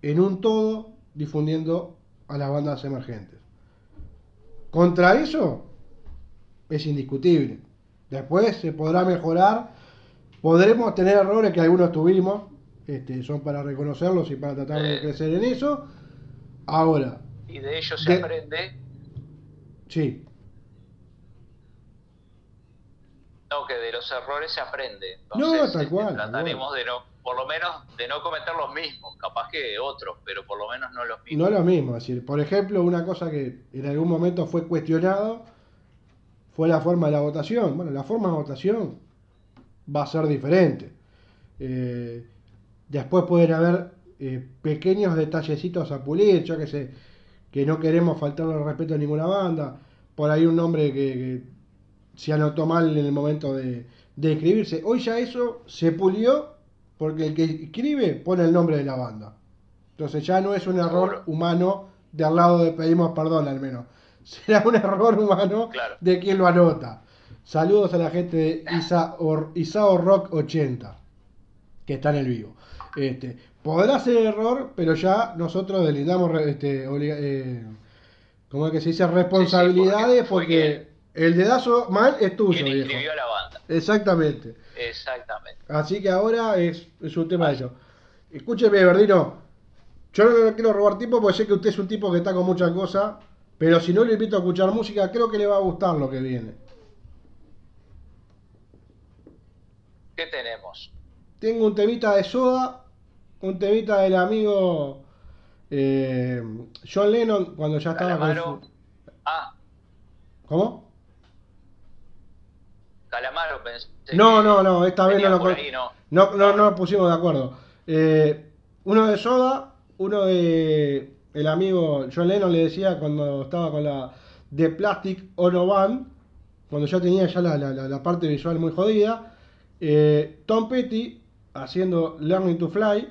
en un todo difundiendo a las bandas emergentes. Contra eso, es indiscutible. Después se podrá mejorar, podremos tener errores que algunos tuvimos, este, son para reconocerlos y para tratar de Eh. crecer en eso. Ahora, Y de ello se De- aprende, sí, no, que de los errores se aprende. No, Entonces, tal este, cual, tal trataremos de no, por lo menos, de no cometer los mismos, capaz que otros, pero por lo menos no los no mismos. es lo mismo. Es decir, por ejemplo, una cosa que en algún momento fue cuestionado fue la forma de la votación. Bueno, la forma de votación va a ser diferente. Eh, después pueden haber eh, pequeños detallecitos a pulir, yo que sé, que no queremos faltarle el respeto a ninguna banda. Por ahí un nombre que, que se anotó mal en el momento de, de escribirse. Hoy ya eso se pulió porque el que escribe pone el nombre de la banda. Entonces ya no es un error humano de al lado de pedimos perdón al menos. [laughs] Será un error humano Claro. de quien lo anota. Saludos a la gente de Isa Or- Isao Rock 80, que está en el vivo. Este, podrá ser error, pero ya nosotros delindamos re- este, obliga- eh, ¿cómo es que se dice? Responsabilidades porque el dedazo mal es tuyo, Quien viejo. a la banda. Exactamente. Exactamente. Así que ahora es, es un tema de eso. Escúcheme, Verdino. Yo no le quiero robar tiempo porque sé que usted es un tipo que está con muchas cosas. Pero si no le invito a escuchar música, creo que le va a gustar lo que viene. ¿Qué tenemos? Tengo un temita de Soda, un temita del amigo eh, John Lennon cuando ya estaba con Calamaro. su... Ah, ¿Cómo? Calamaro pensé. No, no, no, esta vez no lo ahí, no. No, no, no nos pusimos de acuerdo. Eh, uno de Soda, uno de el amigo John Lennon le decía cuando estaba con la The Plastic Ono Band, cuando ya tenía ya la, la- parte visual muy jodida. Eh, Tom Petty haciendo Learning to Fly.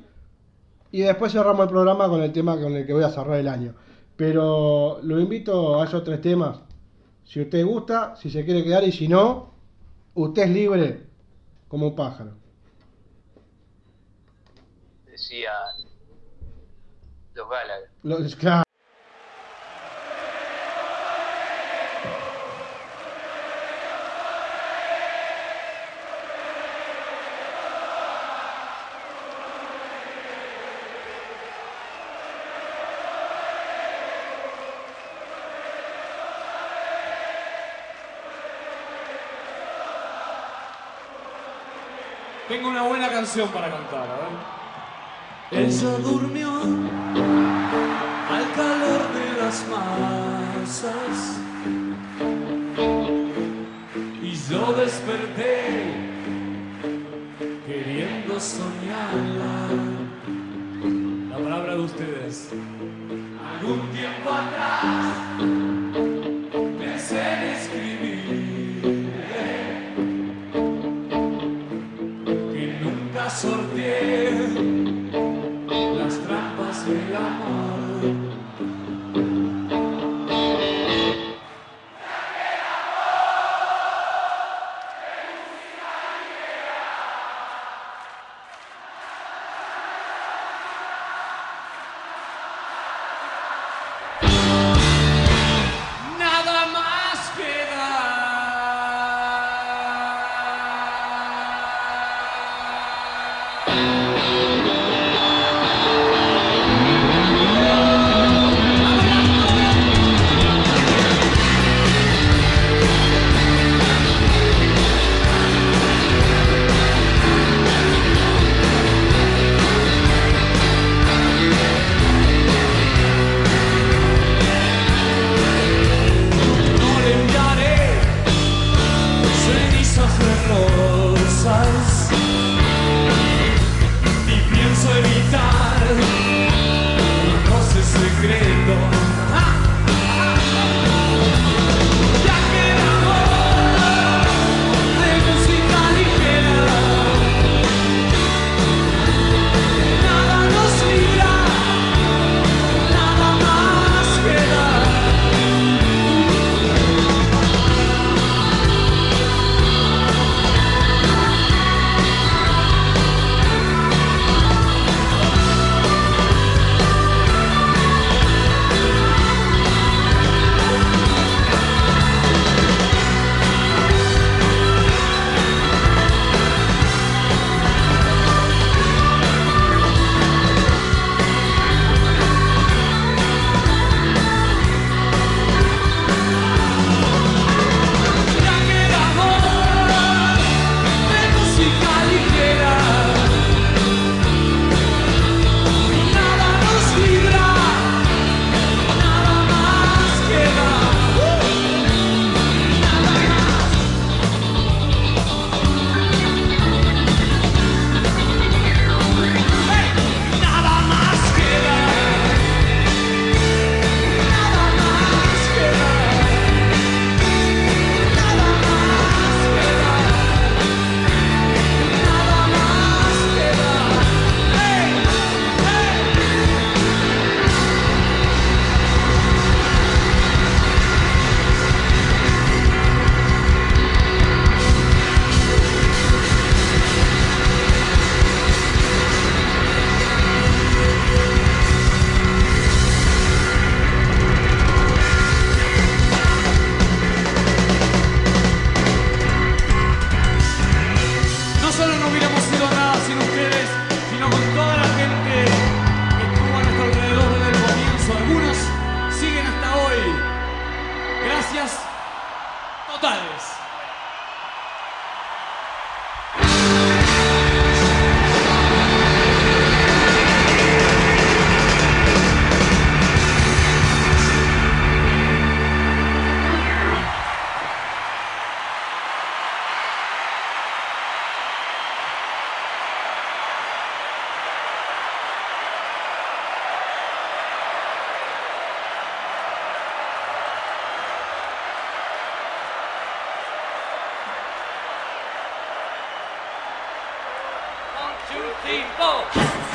Y después cerramos el programa con el tema con el que voy a cerrar el año. Pero lo invito a esos tres temas. Si usted gusta, si se quiere quedar y si no, usted es libre como un pájaro. Decía los Gallagher. Lo- claro. Tengo una buena canción para cantar, a ver. Ella durmió las masas y yo desperté queriendo soñarla. La palabra de ustedes. Algún tiempo atrás Steamboat!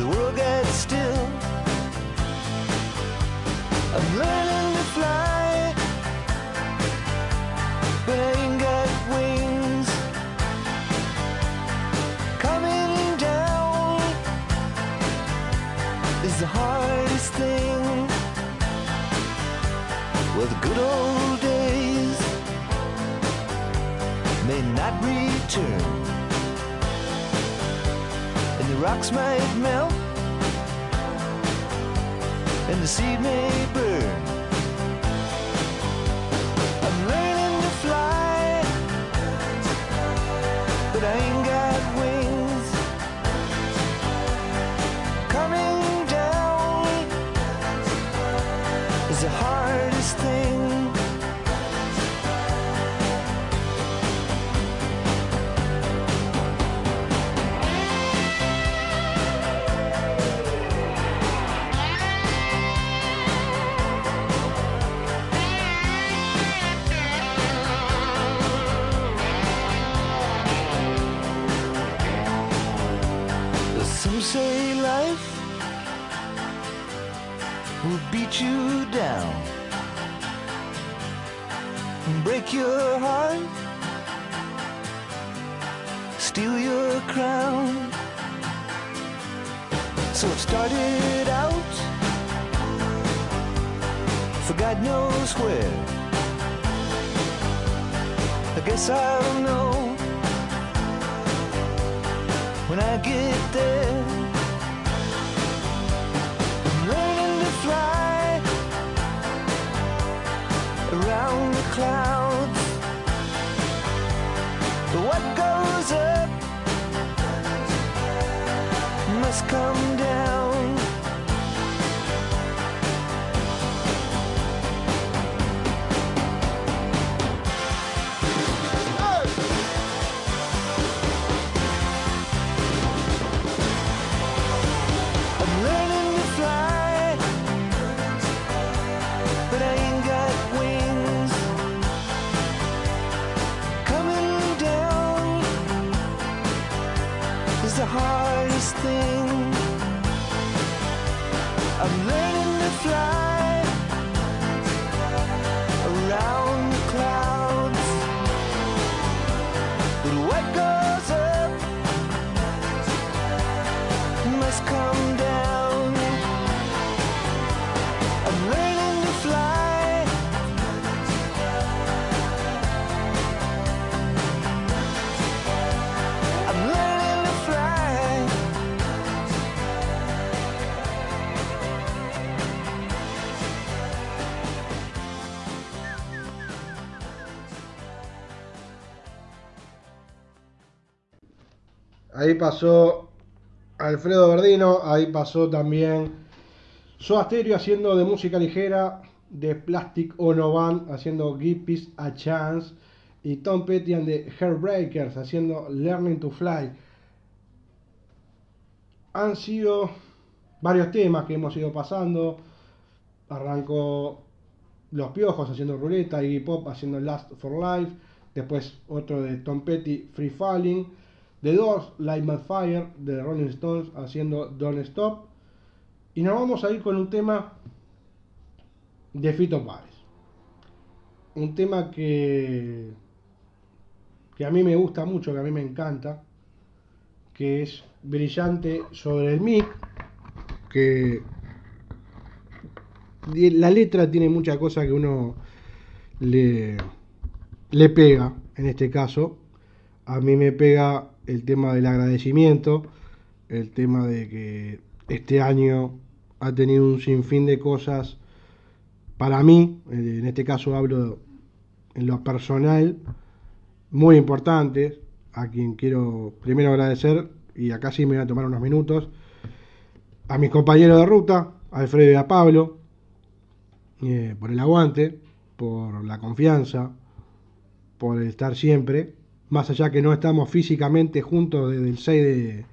the world gets still. I'm learning to fly, but I ain't got wings. Coming down is the hardest thing. Well, the good old days may not return and the rocks might melt sea may burn. Started out for God knows where. I guess I'll know when I get there. I'm learning to fly around the clouds. But what goes up must come down. Pasó Alfredo Verdino, ahí pasó también Soda Stereo haciendo de música ligera, de Plastic Ono Band haciendo Give a Chance y Tom Petty and the Hairbreakers haciendo Learning to Fly. Han sido varios temas que hemos ido pasando. Arrancó Los Piojos haciendo Ruleta, Iggy Pop haciendo Last for Life, después otro de Tom Petty, Free Falling. The Doors, Light My Fire, de Rolling Stones haciendo Don't Stop. Y nos vamos a ir con un tema de Fito Páez. Un tema que, que a mí me gusta mucho, que a mí me encanta, que es brillante sobre el mic, que la letra tiene muchas cosas que uno le, le pega, en este caso. A mí me pega el tema del agradecimiento, el tema de que este año ha tenido un sinfín de cosas para mí, eh, en este caso hablo en lo personal, muy importantes, a quien quiero primero agradecer, y acá sí me voy a tomar unos minutos, a mis compañeros de ruta, a Alfredo y a Pablo, eh, por el aguante, por la confianza, por el estar siempre, más allá que no estamos físicamente juntos desde el 6 de,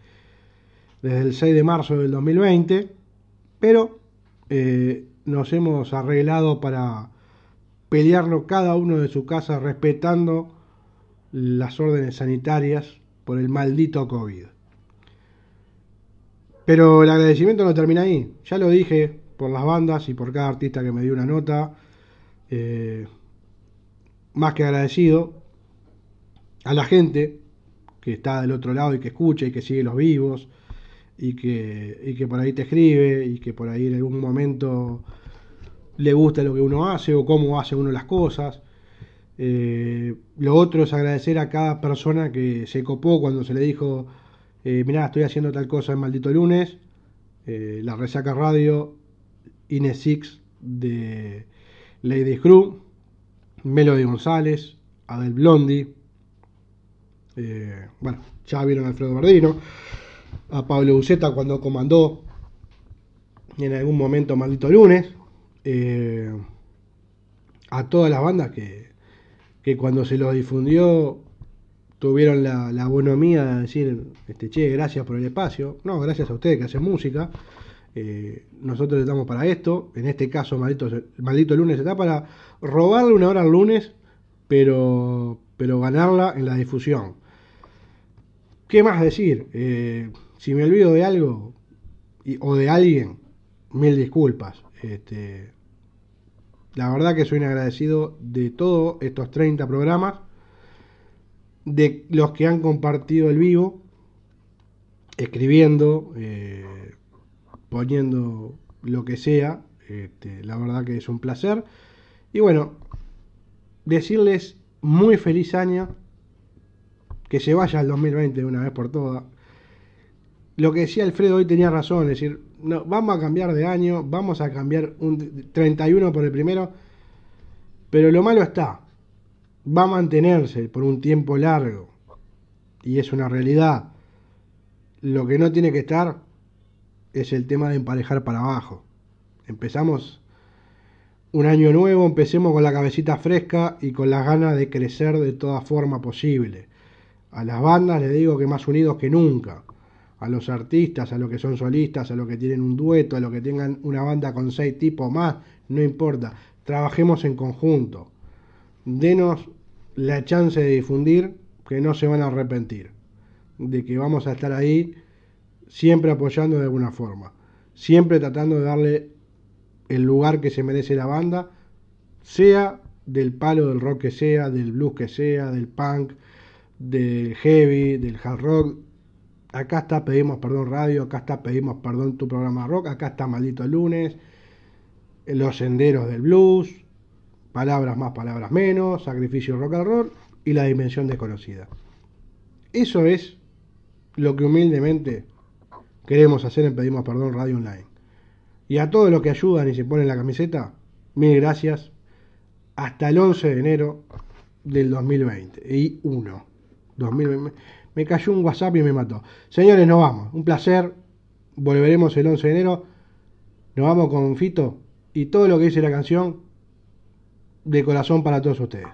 desde el 6 de marzo del 2020, pero eh, nos hemos arreglado para pelearnos cada uno de su casa respetando las órdenes sanitarias por el maldito COVID. Pero el agradecimiento no termina ahí. Ya lo dije por las bandas y por cada artista que me dio una nota. eh, más que agradecido a la gente que está del otro lado y que escucha y que sigue los vivos y que, y que por ahí te escribe y que por ahí en algún momento le gusta lo que uno hace o cómo hace uno las cosas. Eh, lo otro es agradecer a cada persona que se copó cuando se le dijo, eh, mirá, estoy haciendo tal cosa en Maldito Lunes, eh, la Resaca Radio, Ines Six de Lady Crew, Melody González, Adel Blondi, eh, bueno, ya vieron a Alfredo Verdino, a Pablo Buceta cuando comandó en algún momento Maldito Lunes, eh, a todas las bandas que, que cuando se lo difundió tuvieron la, la bonomía de decir, este, che, gracias por el espacio. No, gracias a ustedes que hacen música. Eh, nosotros estamos para esto. En este caso, maldito, maldito lunes está para robarle una hora al lunes, pero, pero ganarla en la difusión. ¿Qué más decir? Eh, si me olvido de algo o de alguien, mil disculpas. Este, la verdad que soy agradecido de todos estos 30 programas, de los que han compartido el vivo, escribiendo, eh, poniendo lo que sea. Este, la verdad que es un placer. Y bueno, decirles muy feliz año. Que se vaya el 2020 de una vez por todas. Lo que decía Alfredo hoy tenía razón, es decir, no, vamos a cambiar de año, vamos a cambiar un 31 por el primero, pero lo malo está, va a mantenerse por un tiempo largo, y es una realidad. Lo que no tiene que estar es el tema de emparejar para abajo. Empezamos un año nuevo, empecemos con la cabecita fresca y con las ganas de crecer de toda forma posible. A las bandas les digo que más unidos que nunca. A los artistas, a los que son solistas, a los que tienen un dueto, a los que tengan una banda con seis tipos más, no importa. Trabajemos en conjunto. Denos la chance de difundir que no se van a arrepentir. De que vamos a estar ahí siempre apoyando de alguna forma. Siempre tratando de darle el lugar que se merece la banda, sea del palo del rock que sea, del blues que sea, del punk, del heavy, del hard rock. Acá está Pedimos Perdón Radio, acá está Pedimos Perdón tu programa rock, acá está Maldito Lunes, Los Senderos del Blues, Palabras más, Palabras menos, Sacrificio Rock and Roll y La Dimensión Desconocida. Eso es lo que humildemente queremos hacer en Pedimos Perdón Radio Online. Y a todos los que ayudan y se ponen la camiseta, mil gracias. Hasta el 11 de enero del 2021. 2000. Me, me cayó un WhatsApp y me mató. Señores, nos vamos. Un placer. Volveremos el 11 de enero. Nos vamos con Fito. Y todo lo que dice la canción, de corazón para todos ustedes.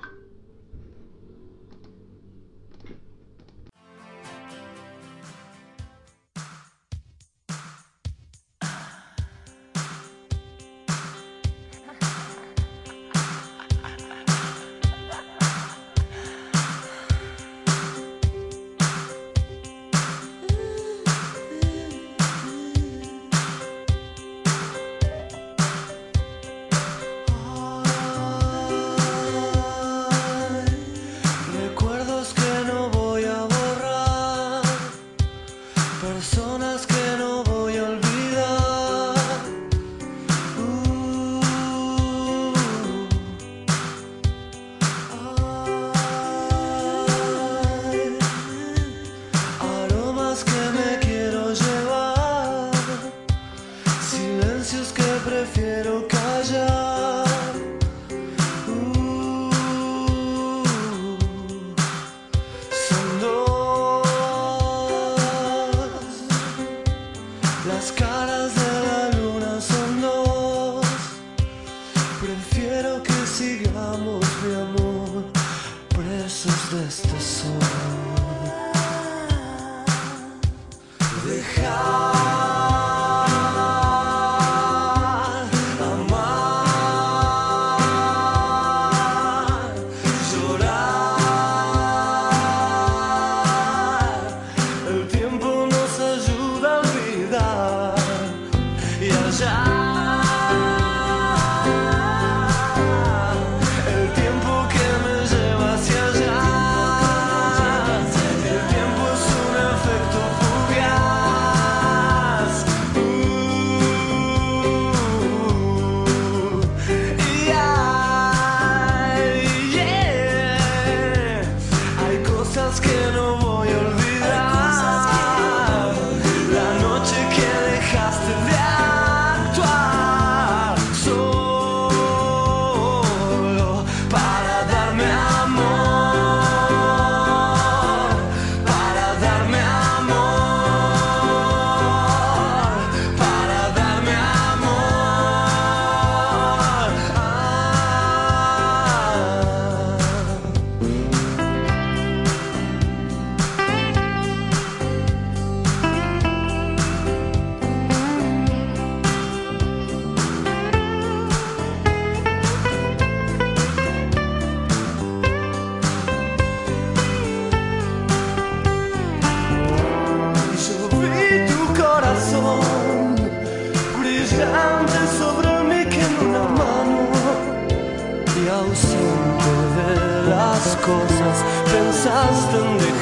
sunshine.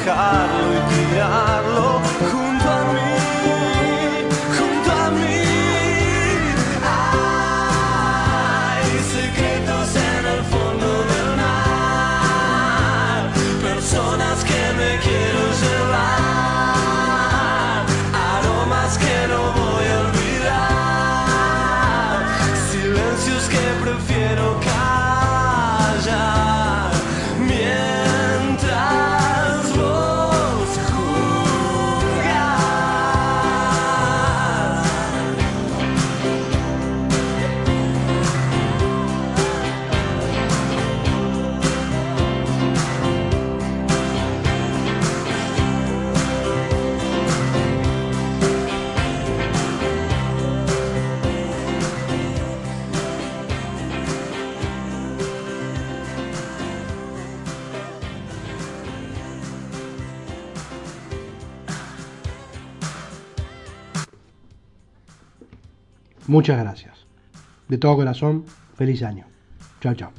God. Muchas gracias. De todo corazón, feliz año. Chao, chao.